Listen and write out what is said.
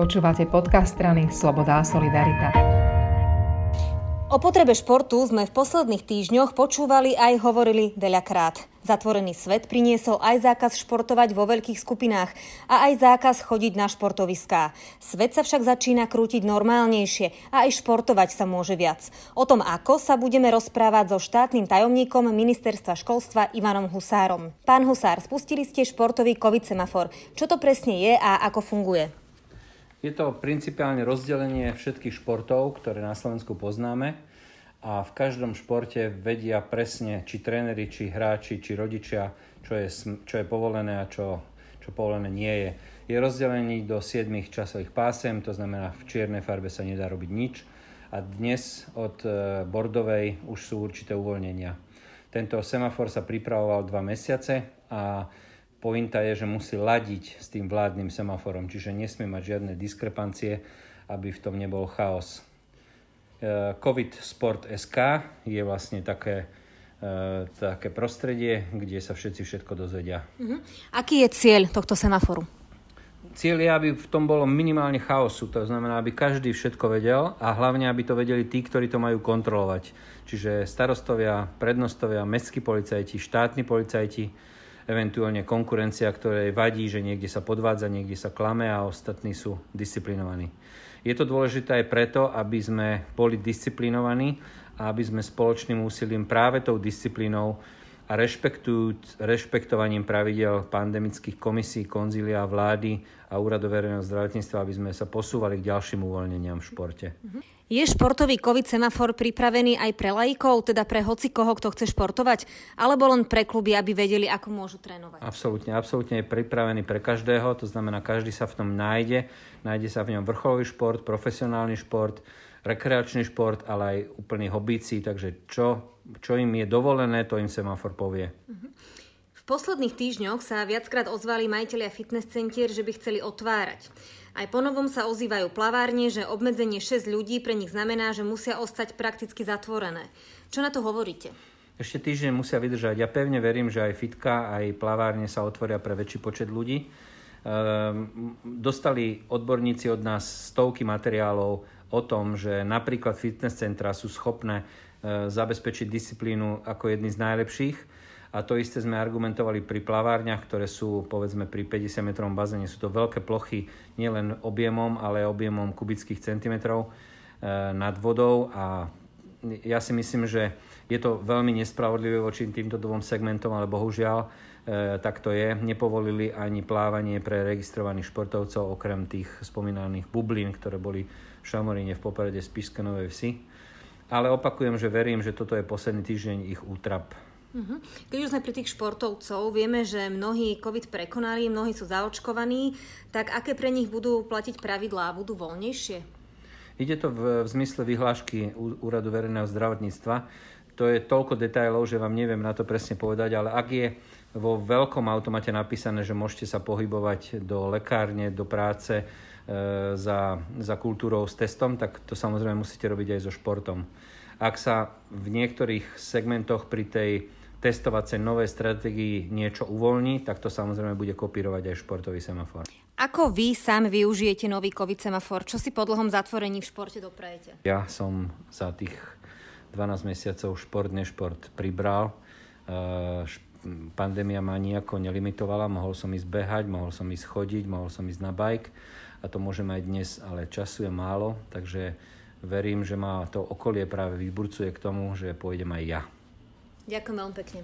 Počúvate podcast strany Sloboda a Solidarita. O potrebe športu sme v posledných týždňoch počúvali aj hovorili veľakrát. Zatvorený svet priniesol aj zákaz športovať vo veľkých skupinách a aj zákaz chodiť na športoviská. Svet sa však začína krútiť normálnejšie a aj športovať sa môže viac. O tom, ako sa budeme rozprávať so štátnym tajomníkom ministerstva školstva Ivanom Husárom. Pán Husár, spustili ste športový COVID semafor. Čo to presne je a ako funguje? Je to principiálne rozdelenie všetkých športov, ktoré na Slovensku poznáme a v každom športe vedia presne, či tréneri, či hráči, či rodičia, čo je, čo je povolené a čo, čo povolené nie je. Je rozdelený do 7 časových pásem, to znamená v čiernej farbe sa nedá robiť nič a dnes od e, bordovej už sú určité uvoľnenia. Tento semafor sa pripravoval dva mesiace a Pointa je, že musí ladiť s tým vládnym semaforom, čiže nesmie mať žiadne diskrepancie, aby v tom nebol chaos. E, COVID Sport SK je vlastne také, e, také prostredie, kde sa všetci všetko dozvedia. Uh-huh. Aký je cieľ tohto semaforu? Cieľ je, aby v tom bolo minimálne chaosu, to znamená, aby každý všetko vedel a hlavne, aby to vedeli tí, ktorí to majú kontrolovať. Čiže starostovia, prednostovia, mestskí policajti, štátni policajti, eventuálne konkurencia, ktorej vadí, že niekde sa podvádza, niekde sa klame a ostatní sú disciplinovaní. Je to dôležité aj preto, aby sme boli disciplinovaní a aby sme spoločným úsilím práve tou disciplínou a rešpektovaním pravidel pandemických komisí, konzília vlády a úradu verejného zdravotníctva, aby sme sa posúvali k ďalším uvoľneniam v športe. Je športový COVID semafor pripravený aj pre laikov, teda pre hoci koho, kto chce športovať, alebo len pre kluby, aby vedeli, ako môžu trénovať? Absolútne, absolútne je pripravený pre každého, to znamená, každý sa v tom nájde. Nájde sa v ňom vrcholový šport, profesionálny šport, rekreačný šport, ale aj úplný hobíci, takže čo, čo im je dovolené, to im semafor povie. V posledných týždňoch sa viackrát ozvali majiteľia fitness centier, že by chceli otvárať. Aj ponovom sa ozývajú plavárne, že obmedzenie 6 ľudí pre nich znamená, že musia ostať prakticky zatvorené. Čo na to hovoríte? Ešte týždeň musia vydržať. Ja pevne verím, že aj fitka, aj plavárne sa otvoria pre väčší počet ľudí. Ehm, dostali odborníci od nás stovky materiálov o tom, že napríklad fitness centra sú schopné e, zabezpečiť disciplínu ako jedny z najlepších a to isté sme argumentovali pri plavárniach, ktoré sú povedzme pri 50 metrovom bazéne. Sú to veľké plochy nielen objemom, ale objemom kubických centimetrov e, nad vodou a ja si myslím, že je to veľmi nespravodlivé voči týmto dvom segmentom, ale bohužiaľ tak to je. Nepovolili ani plávanie pre registrovaných športovcov, okrem tých spomínaných bublín, ktoré boli v Šamoríne v Poprade Spišské Novej Vsi. Ale opakujem, že verím, že toto je posledný týždeň ich útrap Uh-huh. Keď už sme pri tých športovcov, vieme, že mnohí COVID prekonali, mnohí sú zaočkovaní, tak aké pre nich budú platiť pravidlá? Budú voľnejšie? Ide to v, v zmysle vyhlášky Úradu verejného zdravotníctva. To je toľko detajlov, že vám neviem na to presne povedať, ale ak je vo veľkom automate napísané, že môžete sa pohybovať do lekárne, do práce e, za, za kultúrou s testom, tak to samozrejme musíte robiť aj so športom. Ak sa v niektorých segmentoch pri tej testovacej novej stratégii niečo uvoľní, tak to samozrejme bude kopírovať aj športový semafor. Ako vy sám využijete nový COVID semafor? Čo si po dlhom zatvorení v športe doprajete? Ja som za tých 12 mesiacov šport pribral. E, pandémia ma nejako nelimitovala, mohol som ísť behať, mohol som ísť chodiť, mohol som ísť na bike a to môžem aj dnes, ale času je málo, takže verím, že ma to okolie práve vyburcuje k tomu, že pôjdem aj ja. Ďakujem veľmi pekne.